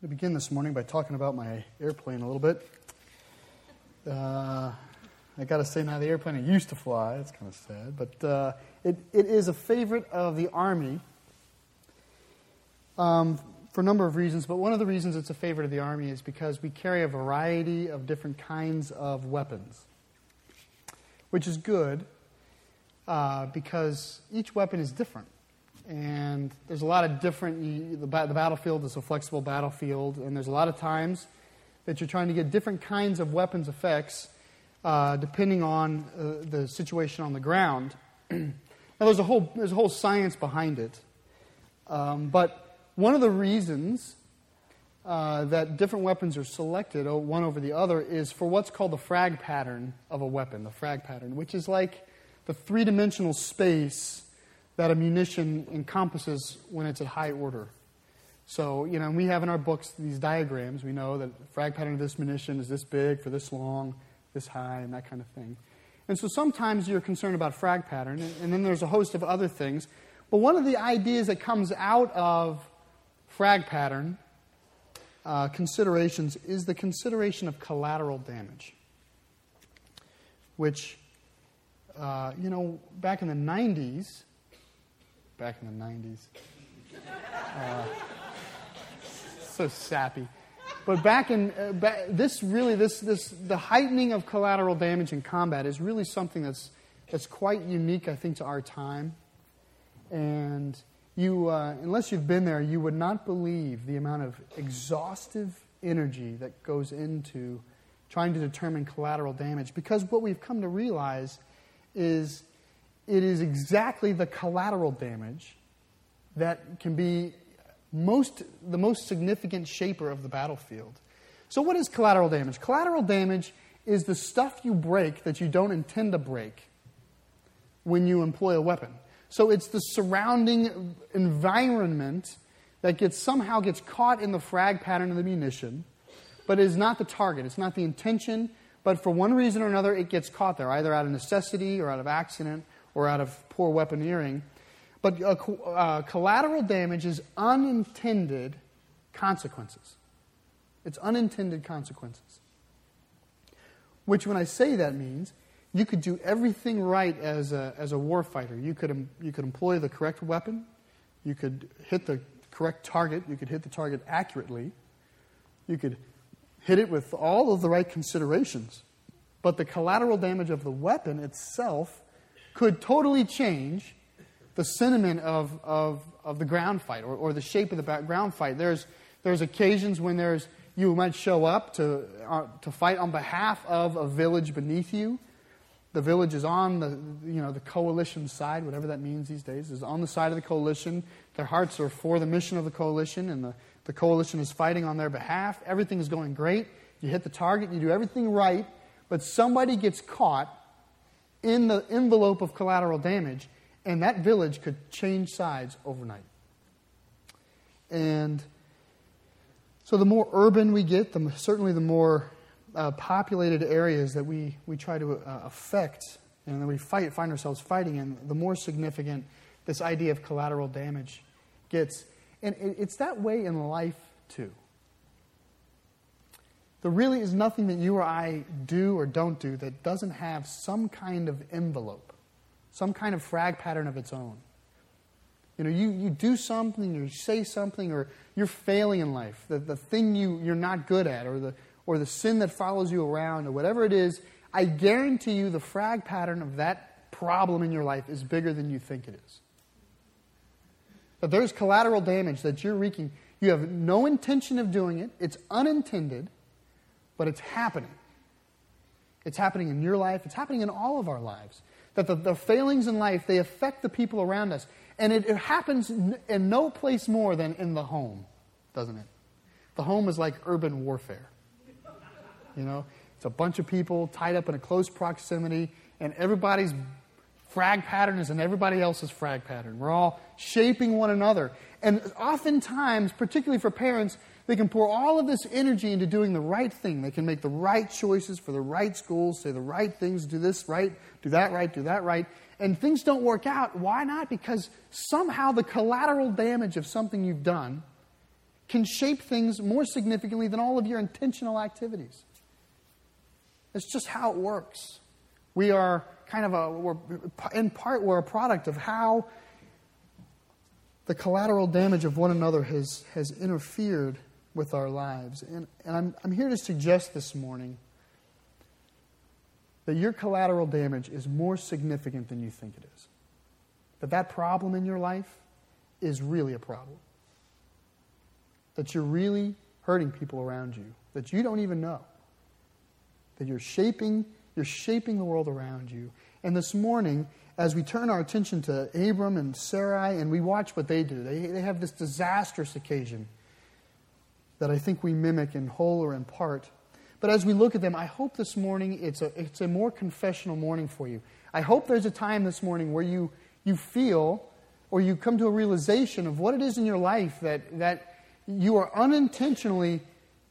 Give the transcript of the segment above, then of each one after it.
to begin this morning by talking about my airplane a little bit. Uh, I got to say now, the airplane I used to fly, it's kind of sad, but uh, it, it is a favorite of the Army um, for a number of reasons. But one of the reasons it's a favorite of the Army is because we carry a variety of different kinds of weapons, which is good uh, because each weapon is different and there's a lot of different you, the, the, battlefield is a flexible battlefield and there's a lot of times that you're trying to get different kinds of weapons effects uh, depending on uh, the situation on the ground. Now there's a whole there's a whole science behind it. Um, but one of the reasons uh, that different weapons are selected one over the other is for what's called the frag pattern of a weapon the frag pattern which is like the three-dimensional space that a munition encompasses when it's at high order. So, you know, we have in our books these diagrams. We know that the frag pattern of this munition is this big for this long, this high, and that kind of thing. And so sometimes you're concerned about frag pattern, and then there's a host of other things. But one of the ideas that comes out of frag pattern uh, considerations is the consideration of collateral damage, which, uh, you know, back in the 90s, back in the 90s. Uh, so sappy. But back in uh, this really this this the heightening of collateral damage in combat is really something that's that's quite unique, I think, to our time. And you, uh, unless you've been there, you would not believe the amount of exhaustive energy that goes into trying to determine collateral damage. Because what we've come to realize is it is exactly the collateral damage that can be most, the most significant shaper of the battlefield. So, what is collateral damage? Collateral damage is the stuff you break that you don't intend to break when you employ a weapon. So, it's the surrounding environment that gets, somehow gets caught in the frag pattern of the munition, but is not the target. It's not the intention, but for one reason or another, it gets caught there, either out of necessity or out of accident or out of poor weaponeering. But uh, uh, collateral damage is unintended consequences. It's unintended consequences. Which, when I say that, means you could do everything right as a, as a warfighter. You could, you could employ the correct weapon, you could hit the correct target, you could hit the target accurately, you could hit it with all of the right considerations. But the collateral damage of the weapon itself could totally change the sentiment of, of, of the ground fight or, or the shape of the ground fight. There's, there's occasions when there's, you might show up to, uh, to fight on behalf of a village beneath you. The village is on the, you know, the coalition side, whatever that means these days, is on the side of the coalition. Their hearts are for the mission of the coalition, and the, the coalition is fighting on their behalf. Everything is going great. You hit the target, you do everything right, but somebody gets caught in the envelope of collateral damage, and that village could change sides overnight. And so the more urban we get, the, certainly the more uh, populated areas that we, we try to uh, affect and that we fight, find ourselves fighting in, the more significant this idea of collateral damage gets. And it, it's that way in life, too. There really is nothing that you or I do or don't do that doesn't have some kind of envelope, some kind of frag pattern of its own. You know, you, you do something, or you say something, or you're failing in life, the, the thing you, you're not good at, or the, or the sin that follows you around, or whatever it is, I guarantee you the frag pattern of that problem in your life is bigger than you think it is. That there's collateral damage that you're wreaking. You have no intention of doing it, it's unintended but it's happening. It's happening in your life, it's happening in all of our lives. That the, the failings in life, they affect the people around us. And it, it happens in no place more than in the home, doesn't it? The home is like urban warfare. You know, it's a bunch of people tied up in a close proximity, and everybody's frag pattern is in everybody else's frag pattern. We're all shaping one another. And oftentimes, particularly for parents, they can pour all of this energy into doing the right thing. They can make the right choices for the right schools, say the right things, do this right, do that right, do that right. And things don't work out. Why not? Because somehow the collateral damage of something you've done can shape things more significantly than all of your intentional activities. It's just how it works. We are kind of a, we're, in part, we're a product of how the collateral damage of one another has, has interfered with our lives. And, and I'm, I'm here to suggest this morning that your collateral damage is more significant than you think it is. That that problem in your life is really a problem. That you're really hurting people around you that you don't even know. That you're shaping, you're shaping the world around you. And this morning, as we turn our attention to Abram and Sarai and we watch what they do, they, they have this disastrous occasion that I think we mimic in whole or in part. But as we look at them, I hope this morning it's a, it's a more confessional morning for you. I hope there's a time this morning where you, you feel or you come to a realization of what it is in your life that, that you are unintentionally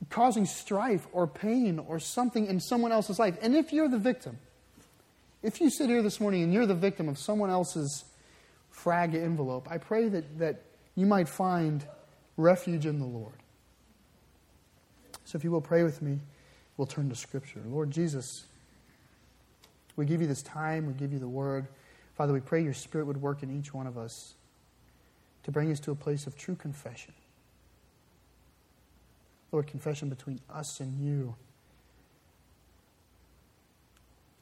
causing strife or pain or something in someone else's life. And if you're the victim, if you sit here this morning and you're the victim of someone else's frag envelope, I pray that, that you might find refuge in the Lord. So if you will pray with me, we'll turn to Scripture. Lord Jesus, we give you this time, we give you the word. Father, we pray your Spirit would work in each one of us to bring us to a place of true confession. Lord, confession between us and you.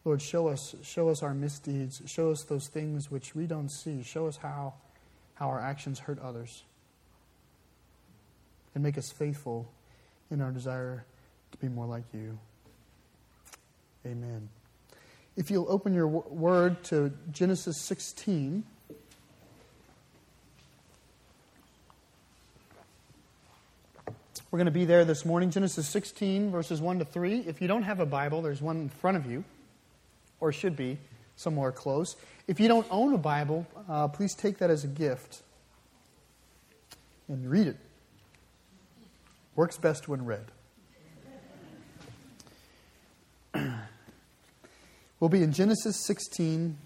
Lord, show us, show us our misdeeds. Show us those things which we don't see. Show us how, how our actions hurt others. And make us faithful in our desire to be more like you. Amen. If you'll open your word to Genesis 16. We're going to be there this morning, Genesis 16, verses 1 to 3. If you don't have a Bible, there's one in front of you or should be somewhere close. If you don't own a Bible, uh, please take that as a gift and read it. Works best when read. we'll be in Genesis 16.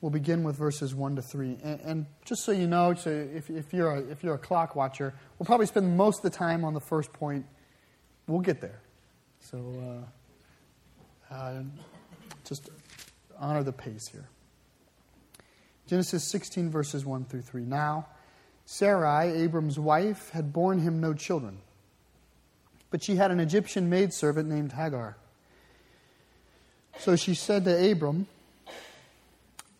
We'll begin with verses 1 to 3. And, and just so you know, so if, if, you're a, if you're a clock watcher, we'll probably spend most of the time on the first point. We'll get there. So uh, uh, just honor the pace here. Genesis 16, verses 1 through 3. Now, Sarai, Abram's wife, had borne him no children, but she had an Egyptian maidservant named Hagar. So she said to Abram,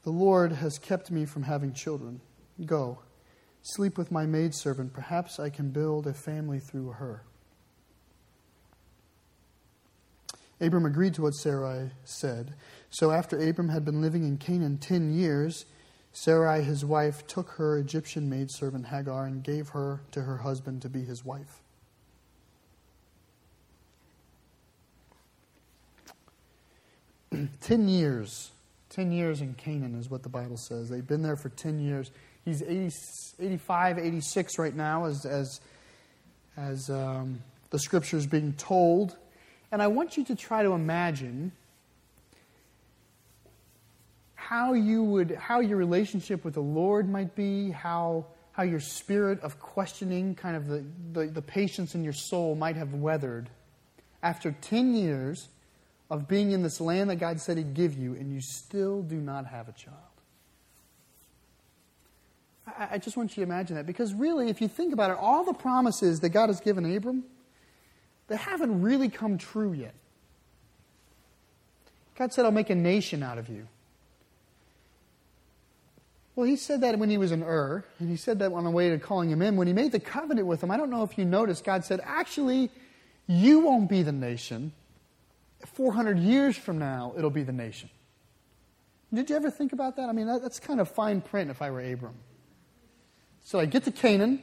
The Lord has kept me from having children. Go, sleep with my maidservant. Perhaps I can build a family through her. Abram agreed to what Sarai said. So after Abram had been living in Canaan ten years, Sarai, his wife, took her Egyptian maidservant Hagar and gave her to her husband to be his wife. ten years. Ten years in Canaan is what the Bible says. They've been there for ten years. He's 80, 85, 86 right now as, as, as um, the scripture is being told. And I want you to try to imagine how you would how your relationship with the Lord might be, how how your spirit of questioning, kind of the, the, the patience in your soul might have weathered after 10 years of being in this land that God said He'd give you, and you still do not have a child. I, I just want you to imagine that because really, if you think about it, all the promises that God has given Abram, they haven't really come true yet. God said, I'll make a nation out of you. Well, he said that when he was in Ur, and he said that on the way to calling him in. When he made the covenant with him, I don't know if you noticed, God said, Actually, you won't be the nation. 400 years from now, it'll be the nation. Did you ever think about that? I mean, that's kind of fine print if I were Abram. So I get to Canaan,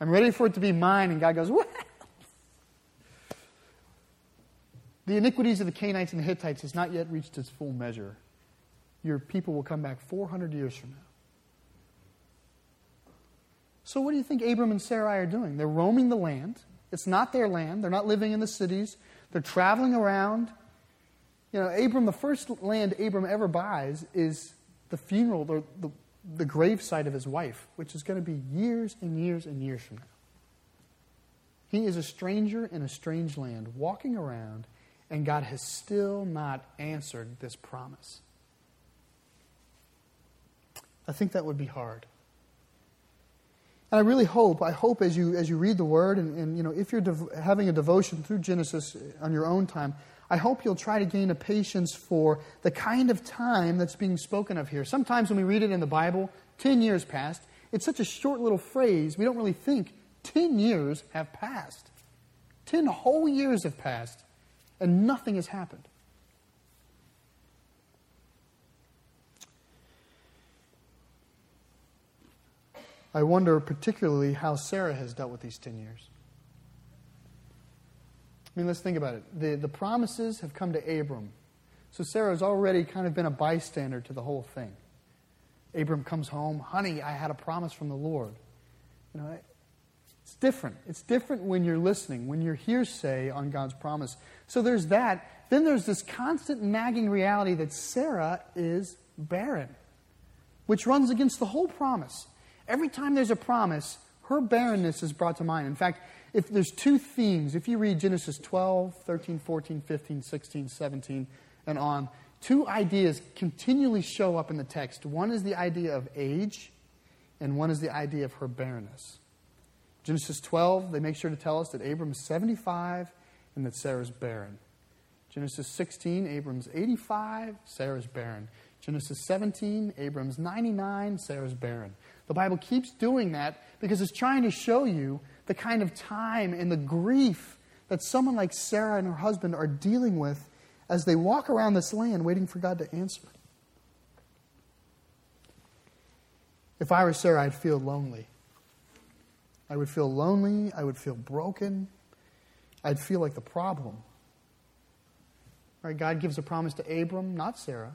I'm ready for it to be mine, and God goes, What? The iniquities of the Canaanites and the Hittites has not yet reached its full measure. Your people will come back 400 years from now. So, what do you think Abram and Sarai are doing? They're roaming the land. It's not their land. They're not living in the cities. They're traveling around. You know, Abram, the first land Abram ever buys is the funeral, the, the, the grave site of his wife, which is going to be years and years and years from now. He is a stranger in a strange land, walking around, and God has still not answered this promise. I think that would be hard. And I really hope, I hope as you, as you read the Word, and, and you know, if you're dev- having a devotion through Genesis uh, on your own time, I hope you'll try to gain a patience for the kind of time that's being spoken of here. Sometimes when we read it in the Bible, 10 years passed, it's such a short little phrase, we don't really think 10 years have passed. 10 whole years have passed, and nothing has happened. I wonder particularly how Sarah has dealt with these 10 years. I mean, let's think about it. The, the promises have come to Abram. So Sarah's already kind of been a bystander to the whole thing. Abram comes home, honey, I had a promise from the Lord. You know, it's different. It's different when you're listening, when you're hearsay on God's promise. So there's that. Then there's this constant nagging reality that Sarah is barren, which runs against the whole promise. Every time there's a promise, her barrenness is brought to mind. In fact, if there's two themes, if you read Genesis 12, 13, 14, 15, 16, 17, and on, two ideas continually show up in the text. One is the idea of age, and one is the idea of her barrenness. Genesis 12, they make sure to tell us that Abram is 75 and that Sarah's barren. Genesis 16, Abram's 85, Sarah's barren. Genesis 17, Abram's 99, Sarah's barren. The Bible keeps doing that because it's trying to show you the kind of time and the grief that someone like Sarah and her husband are dealing with as they walk around this land waiting for God to answer. If I were Sarah, I'd feel lonely. I would feel lonely. I would feel broken. I'd feel like the problem. Right? God gives a promise to Abram, not Sarah.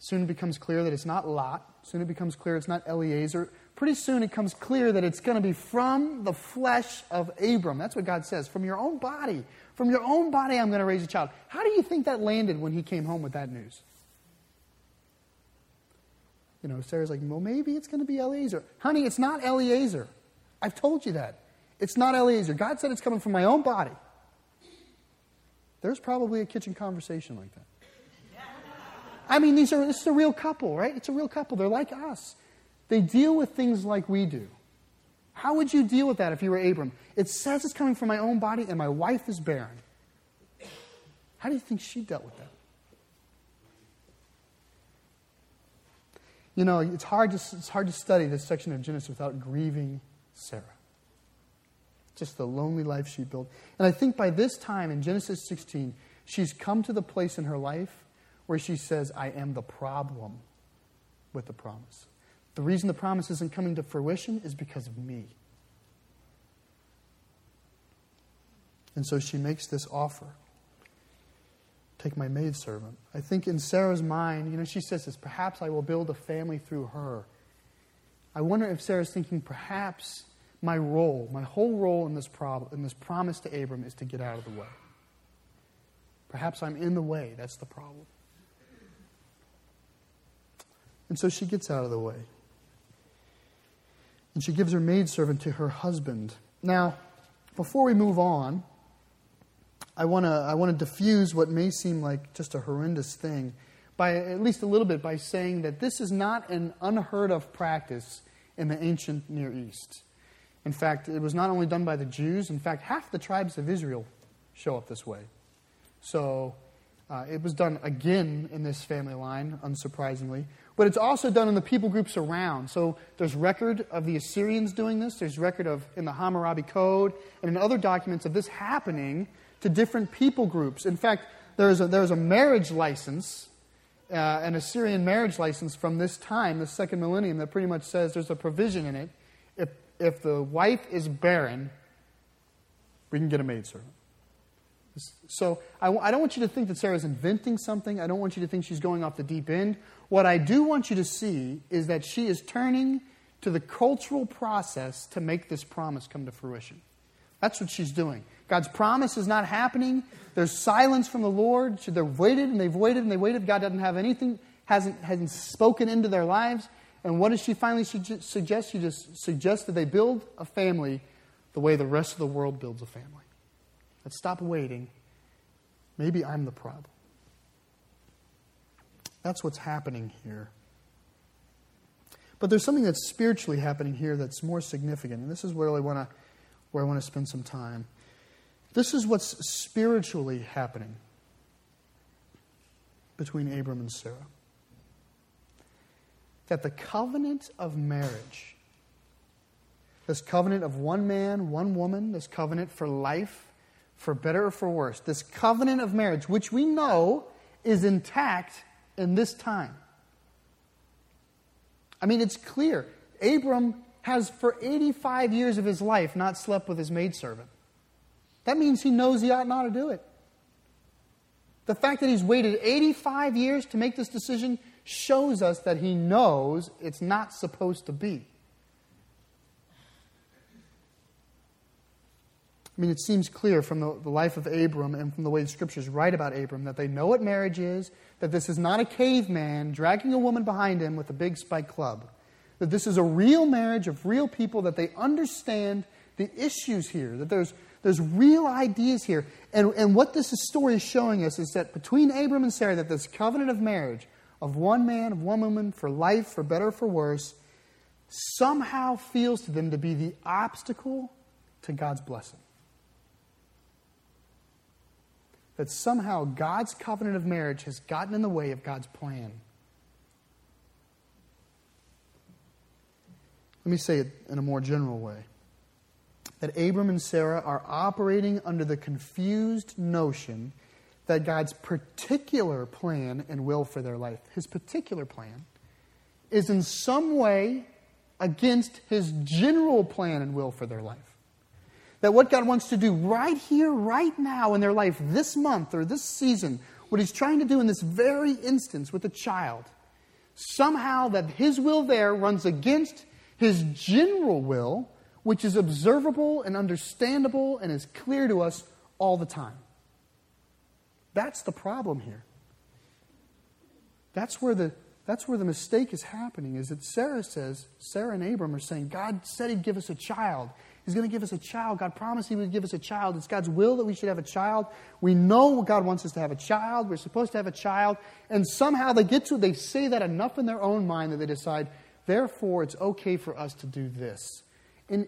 Soon it becomes clear that it's not Lot. Soon it becomes clear it's not Eliezer. Pretty soon it becomes clear that it's going to be from the flesh of Abram. That's what God says. From your own body. From your own body, I'm going to raise a child. How do you think that landed when he came home with that news? You know, Sarah's like, well, maybe it's going to be Eliezer. Honey, it's not Eliezer. I've told you that. It's not Eliezer. God said it's coming from my own body. There's probably a kitchen conversation like that. I mean, these are, this is a real couple, right? It's a real couple. They're like us. They deal with things like we do. How would you deal with that if you were Abram? It says it's coming from my own body and my wife is barren. How do you think she dealt with that? You know, it's hard to, it's hard to study this section of Genesis without grieving Sarah. Just the lonely life she built. And I think by this time in Genesis 16, she's come to the place in her life where she says, I am the problem with the promise. The reason the promise isn't coming to fruition is because of me. And so she makes this offer Take my maidservant. I think in Sarah's mind, you know, she says this perhaps I will build a family through her. I wonder if Sarah's thinking perhaps my role, my whole role in this, prob- in this promise to Abram is to get out of the way. Perhaps I'm in the way. That's the problem. And so she gets out of the way. And she gives her maidservant to her husband. Now, before we move on, I want to I want to diffuse what may seem like just a horrendous thing by at least a little bit by saying that this is not an unheard of practice in the ancient Near East. In fact, it was not only done by the Jews, in fact, half the tribes of Israel show up this way. So uh, it was done again in this family line, unsurprisingly. But it's also done in the people groups around. So there's record of the Assyrians doing this. There's record of in the Hammurabi Code and in other documents of this happening to different people groups. In fact, there's a, there's a marriage license, uh, an Assyrian marriage license from this time, the second millennium, that pretty much says there's a provision in it. If, if the wife is barren, we can get a maidservant. So I, I don't want you to think that Sarah's inventing something. I don't want you to think she's going off the deep end. What I do want you to see is that she is turning to the cultural process to make this promise come to fruition. That's what she's doing. God's promise is not happening. There's silence from the Lord. They've waited and they've waited and they waited. God doesn't have anything, hasn't, hasn't spoken into their lives. And what does she finally suggest? She just suggests that they build a family the way the rest of the world builds a family. Let's stop waiting. Maybe I'm the problem. That's what's happening here. But there's something that's spiritually happening here that's more significant, and this is where I want to, where I want to spend some time. This is what's spiritually happening between Abram and Sarah. That the covenant of marriage, this covenant of one man, one woman, this covenant for life, for better or for worse, this covenant of marriage, which we know is intact in this time. I mean, it's clear. Abram has, for 85 years of his life, not slept with his maidservant. That means he knows he ought not to do it. The fact that he's waited 85 years to make this decision shows us that he knows it's not supposed to be. I mean, it seems clear from the, the, life of Abram and from the way the scriptures write about Abram that they know what marriage is, that this is not a caveman dragging a woman behind him with a big spike club, that this is a real marriage of real people, that they understand the issues here, that there's, there's real ideas here. And, and what this story is showing us is that between Abram and Sarah, that this covenant of marriage, of one man, of one woman, for life, for better, for worse, somehow feels to them to be the obstacle to God's blessing. That somehow God's covenant of marriage has gotten in the way of God's plan. Let me say it in a more general way that Abram and Sarah are operating under the confused notion that God's particular plan and will for their life, his particular plan, is in some way against his general plan and will for their life. That what God wants to do right here, right now in their life, this month or this season, what he's trying to do in this very instance with a child, somehow that his will there runs against his general will which is observable and understandable and is clear to us all the time. That's the problem here. That's where the, that's where the mistake is happening, is that Sarah says, Sarah and Abram are saying, God said he'd give us a child. He's going to give us a child. God promised he would give us a child. It's God's will that we should have a child. We know God wants us to have a child. We're supposed to have a child. And somehow they get to, they say that enough in their own mind that they decide, therefore, it's okay for us to do this. And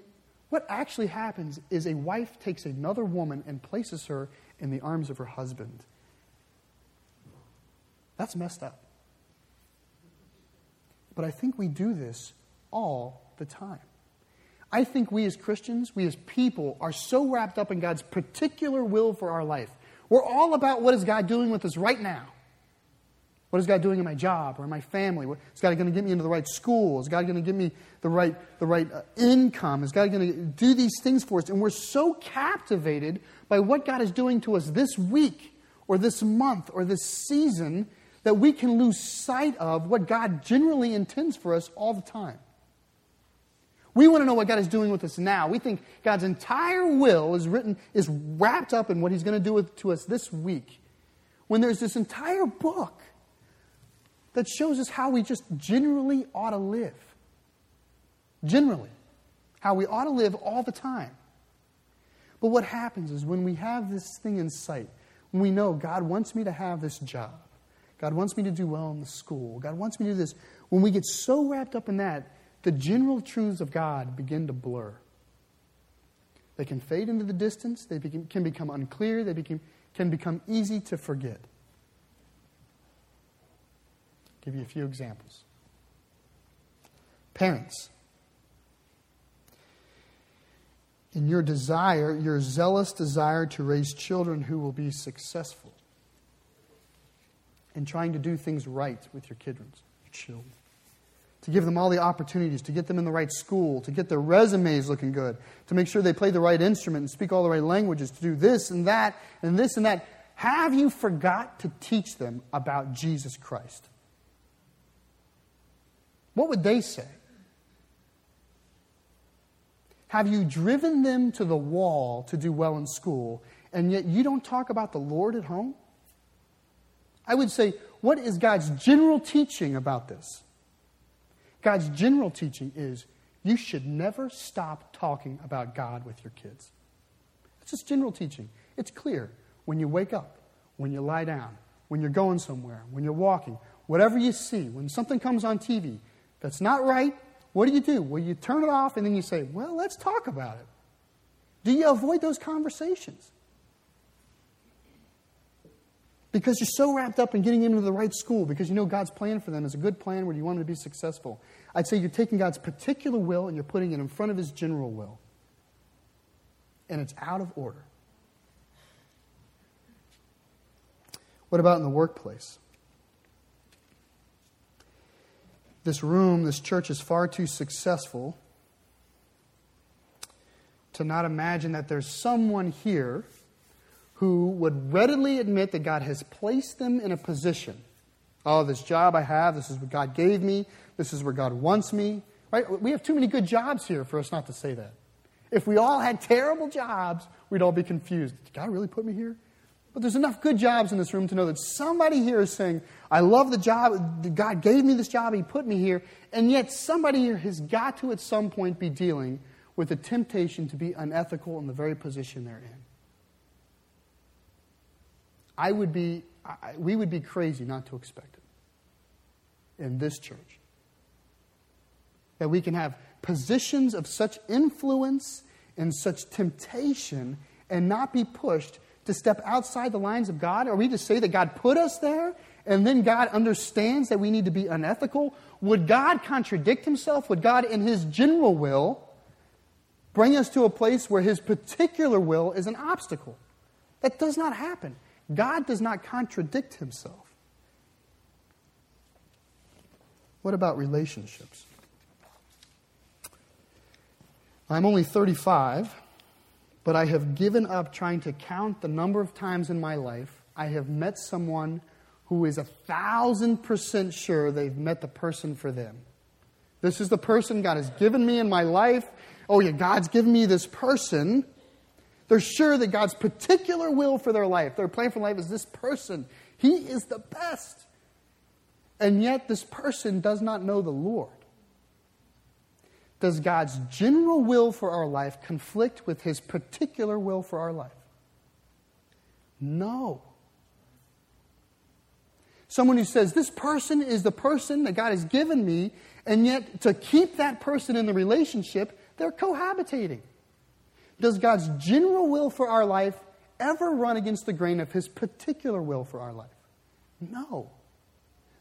what actually happens is a wife takes another woman and places her in the arms of her husband. That's messed up. But I think we do this all the time. I think we as Christians, we as people, are so wrapped up in God's particular will for our life. We're all about what is God doing with us right now. What is God doing in my job or in my family? Is God going to get me into the right school? Is God going to give me the right, the right uh, income? Is God going to do these things for us? And we're so captivated by what God is doing to us this week or this month or this season that we can lose sight of what God generally intends for us all the time. We want to know what God is doing with us now. We think God's entire will is written, is wrapped up in what He's going to do with, to us this week. When there's this entire book that shows us how we just generally ought to live. Generally. How we ought to live all the time. But what happens is when we have this thing in sight, when we know God wants me to have this job, God wants me to do well in the school, God wants me to do this, when we get so wrapped up in that, the general truths of God begin to blur. They can fade into the distance, they can become unclear, they can become easy to forget. Give you a few examples. Parents, in your desire, your zealous desire to raise children who will be successful, in trying to do things right with your kids, your children, to give them all the opportunities, to get them in the right school, to get their resumes looking good, to make sure they play the right instrument and speak all the right languages, to do this and that and this and that. Have you forgot to teach them about Jesus Christ? What would they say? Have you driven them to the wall to do well in school, and yet you don't talk about the Lord at home? I would say, what is God's general teaching about this? God's general teaching is you should never stop talking about God with your kids. It's just general teaching. It's clear when you wake up, when you lie down, when you're going somewhere, when you're walking, whatever you see, when something comes on TV that's not right, what do you do? Well, you turn it off and then you say, well, let's talk about it. Do you avoid those conversations? Because you're so wrapped up in getting into the right school, because you know God's plan for them is a good plan where you want them to be successful. I'd say you're taking God's particular will and you're putting it in front of His general will. And it's out of order. What about in the workplace? This room, this church is far too successful to not imagine that there's someone here who would readily admit that God has placed them in a position. Oh, this job I have, this is what God gave me, this is where God wants me. Right? We have too many good jobs here for us not to say that. If we all had terrible jobs, we'd all be confused. Did God really put me here? But there's enough good jobs in this room to know that somebody here is saying, I love the job. God gave me this job. He put me here. And yet somebody here has got to at some point be dealing with the temptation to be unethical in the very position they're in. I would be, I, we would be crazy not to expect it in this church. That we can have positions of such influence and such temptation and not be pushed to step outside the lines of God? Are we to say that God put us there and then God understands that we need to be unethical? Would God contradict himself? Would God, in his general will, bring us to a place where his particular will is an obstacle? That does not happen. God does not contradict himself. What about relationships? I'm only 35, but I have given up trying to count the number of times in my life I have met someone who is a thousand percent sure they've met the person for them. This is the person God has given me in my life. Oh, yeah, God's given me this person. They're sure that God's particular will for their life, their plan for life is this person. He is the best. And yet, this person does not know the Lord. Does God's general will for our life conflict with his particular will for our life? No. Someone who says, This person is the person that God has given me, and yet to keep that person in the relationship, they're cohabitating. Does God's general will for our life ever run against the grain of His particular will for our life? No.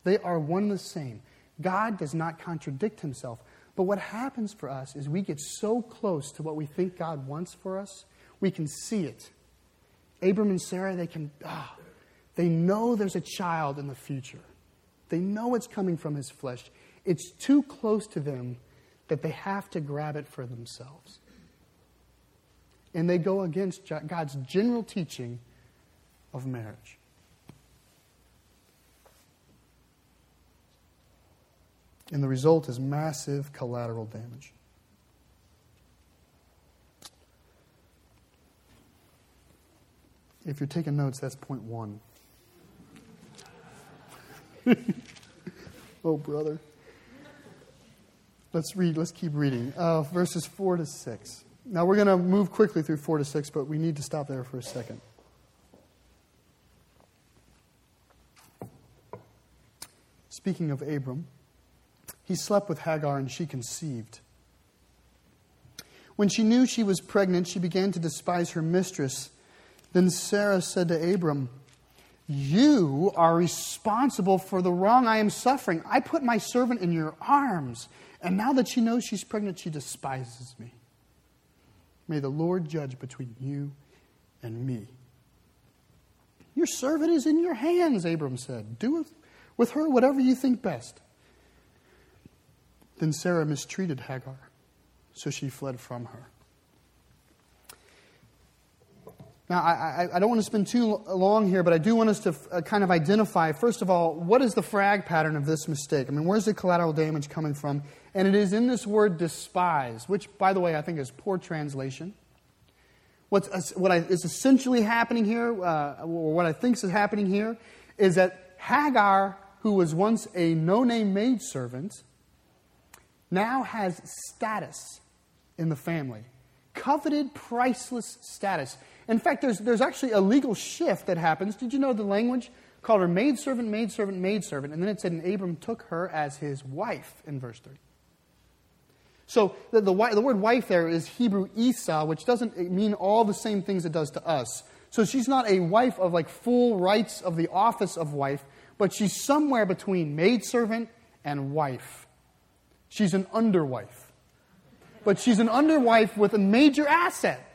They are one and the same. God does not contradict Himself. But what happens for us is we get so close to what we think God wants for us, we can see it. Abram and Sarah, they can, ah, they know there's a child in the future. They know it's coming from his flesh. It's too close to them that they have to grab it for themselves and they go against God's general teaching of marriage. And the result is massive collateral damage. If you're taking notes, that's point one. oh, brother. Let's read, let's keep reading. Uh, verses 4 to 6. Now we're going to move quickly through 4 to 6, but we need to stop there for a second. Speaking of Abram, he slept with Hagar and she conceived. When she knew she was pregnant, she began to despise her mistress. Then Sarah said to Abram, You are responsible for the wrong I am suffering. I put my servant in your arms, and now that she knows she's pregnant, she despises me. May the Lord judge between you and me. Your servant is in your hands, Abram said. Do with her whatever you think best. Then Sarah mistreated Hagar, so she fled from her. Now, I, I, don't want to spend too long here, but I do want us to uh, kind of identify, first of all, what is the frag pattern of this mistake? I mean, where's the collateral damage coming from? And it is in this word despise, which, by the way, I think is poor translation. What's, what I, is essentially happening here, uh, or what I think is happening here, is that Hagar, who was once a no name maidservant, now has status in the family. Coveted, priceless status. In fact, there's, there's actually a legal shift that happens. Did you know the language? Called her maidservant, maidservant, maidservant. And then it said, and Abram took her as his wife in verse 30. So the, the, the, word wife there is Hebrew ishah, which doesn't mean all the same things it does to us. So she's not a wife of like full rights of the office of wife, but she's somewhere between maidservant and wife. She's an underwife. But she's an underwife with a major asset,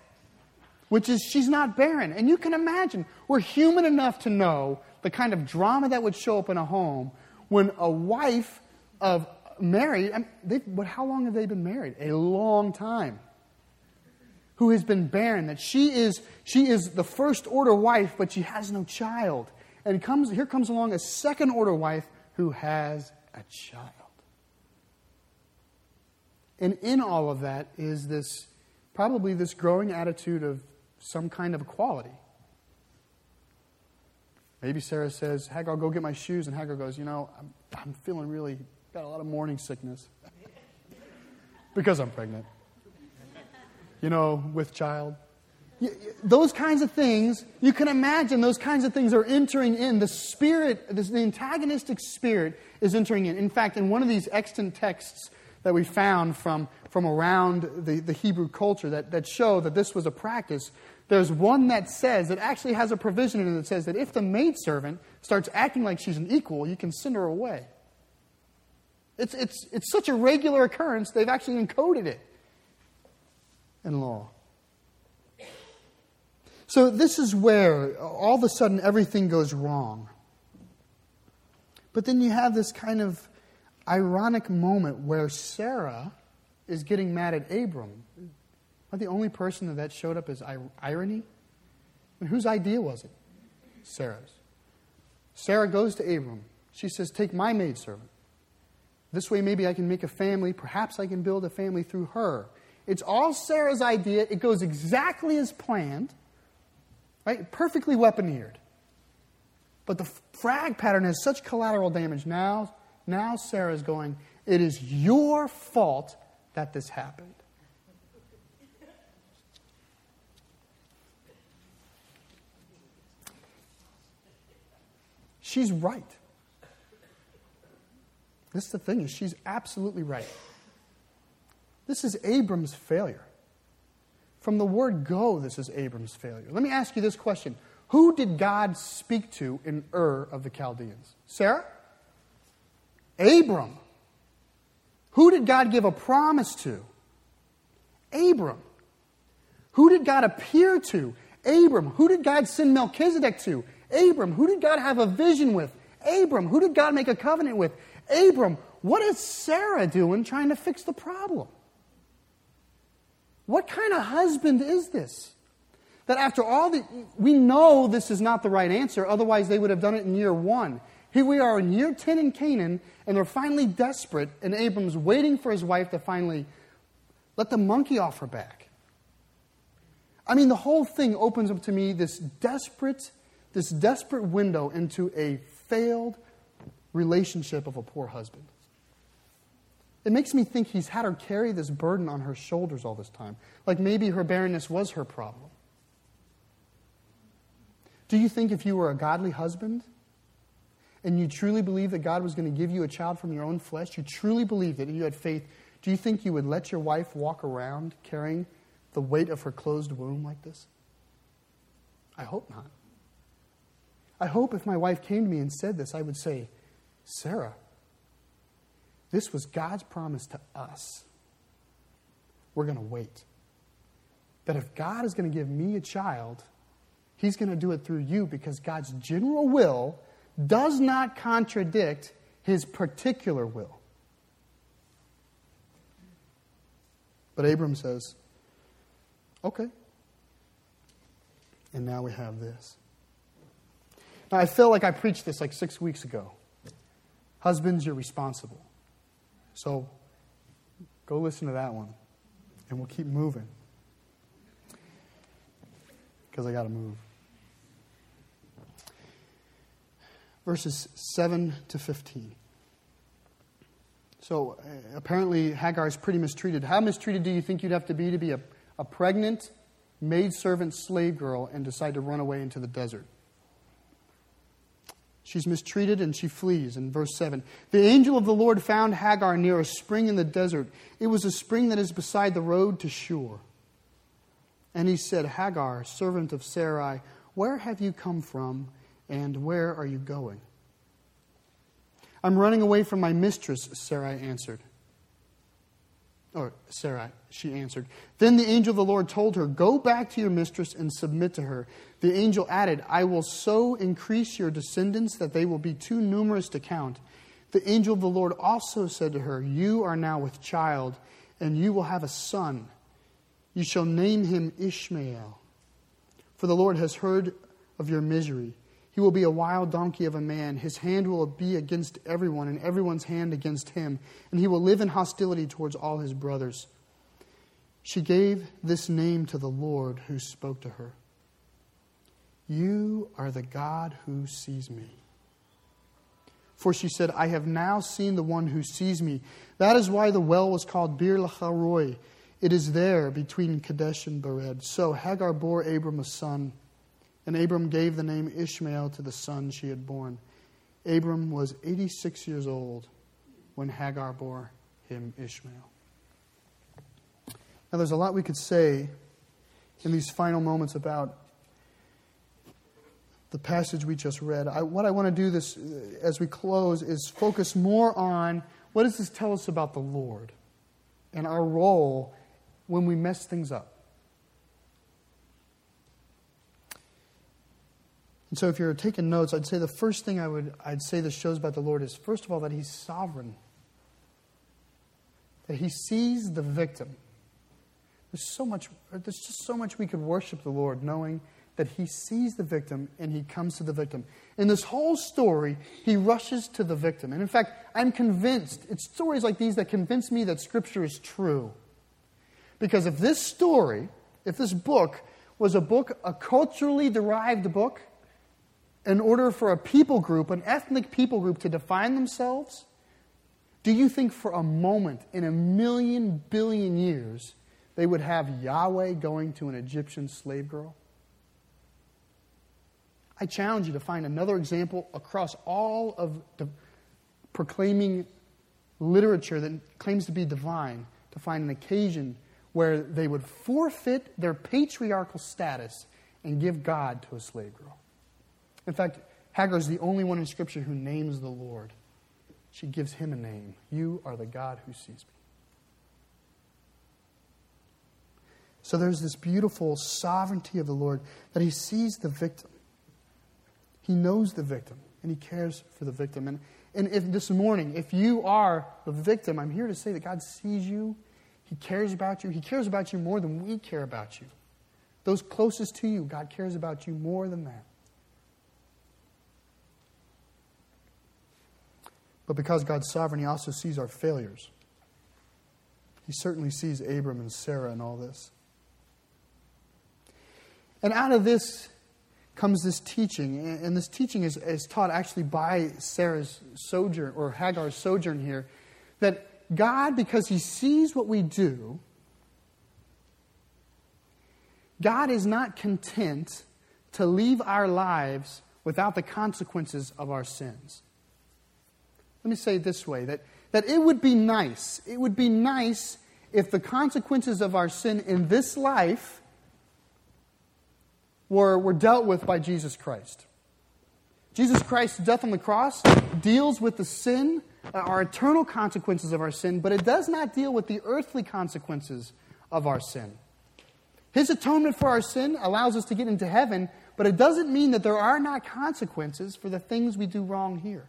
which is she's not barren. And you can imagine, we're human enough to know the kind of drama that would show up in a home when a wife of Mary, but how long have they been married? A long time. Who has been barren, that she is, she is the first order wife, but she has no child. And comes, here comes along a second order wife who has a child. And in all of that is this, probably this growing attitude of some kind of equality. Maybe Sarah says, Hagar, go get my shoes. And Hagar goes, You know, I'm, I'm feeling really, got a lot of morning sickness because I'm pregnant. You know, with child. Those kinds of things, you can imagine those kinds of things are entering in. The spirit, this, the antagonistic spirit is entering in. In fact, in one of these extant texts that we found from, from around the, the Hebrew culture that, that show that this was a practice, there's one that says, that actually has a provision in it that says that if the maidservant starts acting like she's an equal, you can send her away. It's, it's, it's such a regular occurrence, they've actually encoded it in law. So, this is where all of a sudden everything goes wrong. But then you have this kind of ironic moment where Sarah is getting mad at Abram. Not the only person that that showed up as irony. Whose idea was it? Sarah's. Sarah goes to Abram. She says, Take my maidservant. This way, maybe I can make a family. Perhaps I can build a family through her. It's all Sarah's idea. It goes exactly as planned, right? Perfectly weaponeered. But the frag pattern has such collateral damage now now Sarah's going, It is your fault that this happened. She's right. This is the thing is she's absolutely right. This is Abram's failure. From the word go, this is Abram's failure. Let me ask you this question. Who did God speak to in Ur of the Chaldeans? Sarah? Abram. Who did God give a promise to? Abram. Who did God appear to? Abram. Who did God send Melchizedek to? Abram. Who did God have a vision with? Abram. Who did God make a covenant with? Abram. What is Sarah doing trying to fix the problem? What kind of husband is this? That after all the, we know this is not the right answer, otherwise they would have done it in year one. Here we are in year 10 in Canaan, and they're finally desperate, and Abram's waiting for his wife to finally let the monkey off her back. I mean, the whole thing opens up to me this desperate, this desperate window into a failed relationship of a poor husband. It makes me think he's had her carry this burden on her shoulders all this time. Like maybe her barrenness was her problem. Do you think if you were a godly husband, and you truly believe that God was going to give you a child from your own flesh, you truly believe that you had faith, do you think you would let your wife walk around carrying the weight of her closed womb like this? I hope not. I hope if my wife came to me and said this, I would say, Sarah, this was God's promise to us. We're going to wait. That if God is going to give me a child, He's going to do it through you because God's general will does not contradict his particular will. But Abram says, okay. And now we have this. Now, I feel like I preached this like six weeks ago. Husbands, you're responsible. So go listen to that one, and we'll keep moving. Because I got to move. Verses 7 to 15. So uh, apparently, Hagar is pretty mistreated. How mistreated do you think you'd have to be to be a, a pregnant maidservant slave girl and decide to run away into the desert? She's mistreated and she flees. In verse 7, the angel of the Lord found Hagar near a spring in the desert. It was a spring that is beside the road to Shur. And he said, Hagar, servant of Sarai, where have you come from and where are you going? I'm running away from my mistress, Sarai answered. Or Sarai, she answered. Then the angel of the Lord told her, Go back to your mistress and submit to her. The angel added, I will so increase your descendants that they will be too numerous to count. The angel of the Lord also said to her, You are now with child, and you will have a son. You shall name him Ishmael, for the Lord has heard of your misery. He will be a wild donkey of a man. His hand will be against everyone, and everyone's hand against him, and he will live in hostility towards all his brothers. She gave this name to the Lord who spoke to her You are the God who sees me. For she said, I have now seen the one who sees me. That is why the well was called Beer Lahai Roi. It is there between Kadesh and Bered. So Hagar bore Abram a son. And Abram gave the name Ishmael to the son she had born. Abram was 86 years old when Hagar bore him Ishmael. Now, there's a lot we could say in these final moments about the passage we just read. I, what I want to do this uh, as we close is focus more on what does this tell us about the Lord and our role when we mess things up. And so if you're taking notes, I'd say the first thing I would I'd say this shows about the Lord is first of all that he's sovereign. That he sees the victim. There's so much there's just so much we could worship the Lord knowing that he sees the victim and he comes to the victim. In this whole story, he rushes to the victim. And in fact, I'm convinced, it's stories like these that convince me that Scripture is true. Because if this story, if this book was a book, a culturally derived book, in order for a people group, an ethnic people group, to define themselves, do you think for a moment in a million billion years they would have Yahweh going to an Egyptian slave girl? I challenge you to find another example across all of the proclaiming literature that claims to be divine to find an occasion where they would forfeit their patriarchal status and give God to a slave girl. In fact, Hagar is the only one in Scripture who names the Lord. She gives him a name. You are the God who sees me. So there's this beautiful sovereignty of the Lord that he sees the victim. He knows the victim and he cares for the victim. And, and if this morning, if you are the victim, I'm here to say that God sees you, he cares about you, he cares about you more than we care about you. Those closest to you, God cares about you more than that. But because God's sovereign, He also sees our failures. He certainly sees Abram and Sarah and all this. And out of this comes this teaching. And this teaching is, is taught actually by Sarah's sojourn, or Hagar's sojourn here, that God, because He sees what we do, God is not content to leave our lives without the consequences of our sins. Let me say it this way that, that it would be nice, it would be nice if the consequences of our sin in this life were, were dealt with by Jesus Christ. Jesus Christ's death on the cross deals with the sin, uh, our eternal consequences of our sin, but it does not deal with the earthly consequences of our sin. His atonement for our sin allows us to get into heaven, but it doesn't mean that there are not consequences for the things we do wrong here.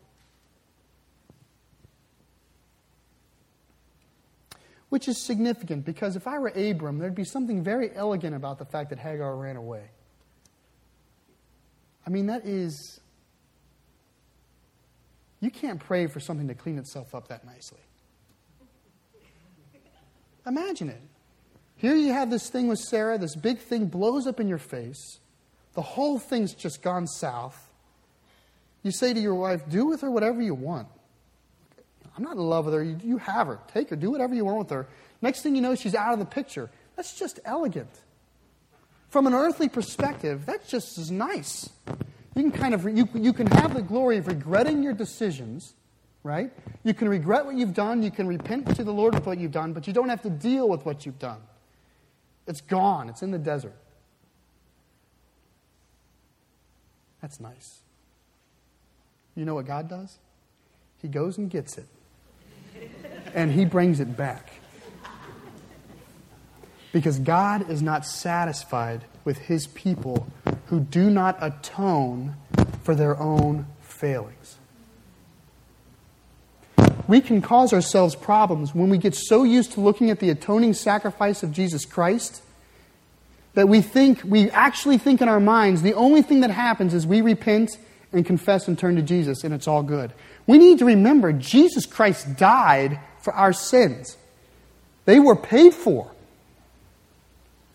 Which is significant because if I were Abram, there'd be something very elegant about the fact that Hagar ran away. I mean, that is. You can't pray for something to clean itself up that nicely. Imagine it. Here you have this thing with Sarah, this big thing blows up in your face. The whole thing's just gone south. You say to your wife, do with her whatever you want. I'm not in love with her. You, you have her. Take her. Do whatever you want with her. Next thing you know, she's out of the picture. That's just elegant. From an earthly perspective, that's just as nice. You can kind of you, you can have the glory of regretting your decisions, right? You can regret what you've done, you can repent to the Lord with what you've done, but you don't have to deal with what you've done. It's gone. It's in the desert. That's nice. You know what God does? He goes and gets it. And he brings it back. Because God is not satisfied with his people who do not atone for their own failings. We can cause ourselves problems when we get so used to looking at the atoning sacrifice of Jesus Christ that we think, we actually think in our minds, the only thing that happens is we repent and confess and turn to Jesus, and it's all good. We need to remember Jesus Christ died for our sins, they were paid for.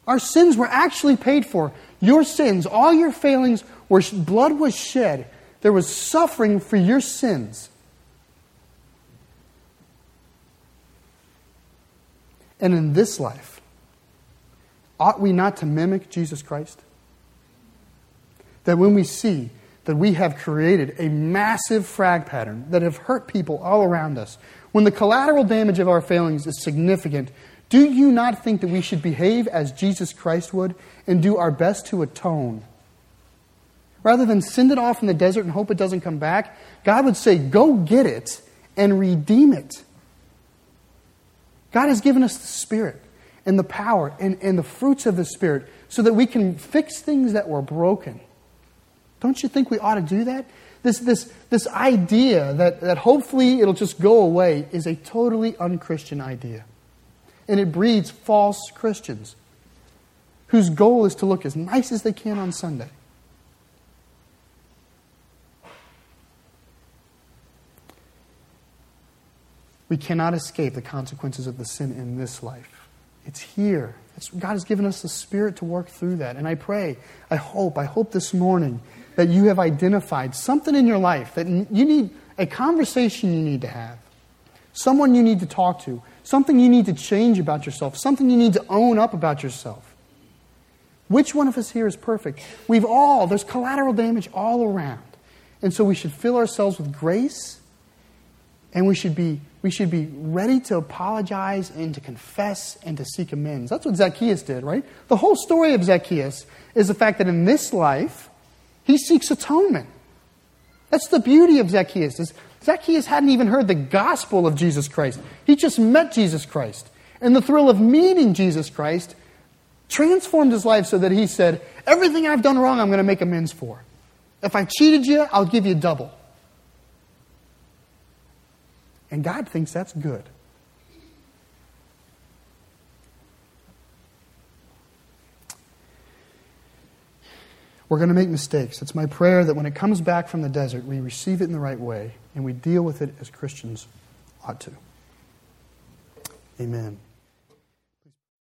Our sins were actually paid for. Your sins, all your failings, where blood was shed, there was suffering for your sins. And in this life, ought we not to mimic Jesus Christ? That when we see that we have created a massive frag pattern that have hurt people all around us, when the collateral damage of our failings is significant, do you not think that we should behave as Jesus Christ would and do our best to atone? Rather than send it off in the desert and hope it doesn't come back, God would say, Go get it and redeem it. God has given us the Spirit and the power and, and the fruits of the Spirit so that we can fix things that were broken. Don't you think we ought to do that? This, this, this idea that, that hopefully it'll just go away is a totally unchristian idea and it breeds false Christians whose goal is to look as nice as they can on Sunday. We cannot escape the consequences of the sin in this life. It's here. It's, God has given us the Spirit to work through that. And I pray, I hope, I hope this morning that you have identified something in your life that you need a conversation you need to have, someone you need to talk to, something you need to change about yourself, something you need to own up about yourself. Which one of us here is perfect? We've all, there's collateral damage all around. And so we should fill ourselves with grace and we should be we should be ready to apologize and to confess and to seek amends. That's what Zacchaeus did, right? The whole story of Zacchaeus is the fact that in this life, he seeks atonement. That's the beauty of Zacchaeus. Is Zacchaeus hadn't even heard the gospel of Jesus Christ. He just met Jesus Christ. And the thrill of meeting Jesus Christ transformed his life so that he said, Everything I've done wrong, I'm going to make amends for. If I cheated you, I'll give you double. And God thinks that's good. We're going to make mistakes. It's my prayer that when it comes back from the desert, we receive it in the right way and we deal with it as Christians ought to. Amen.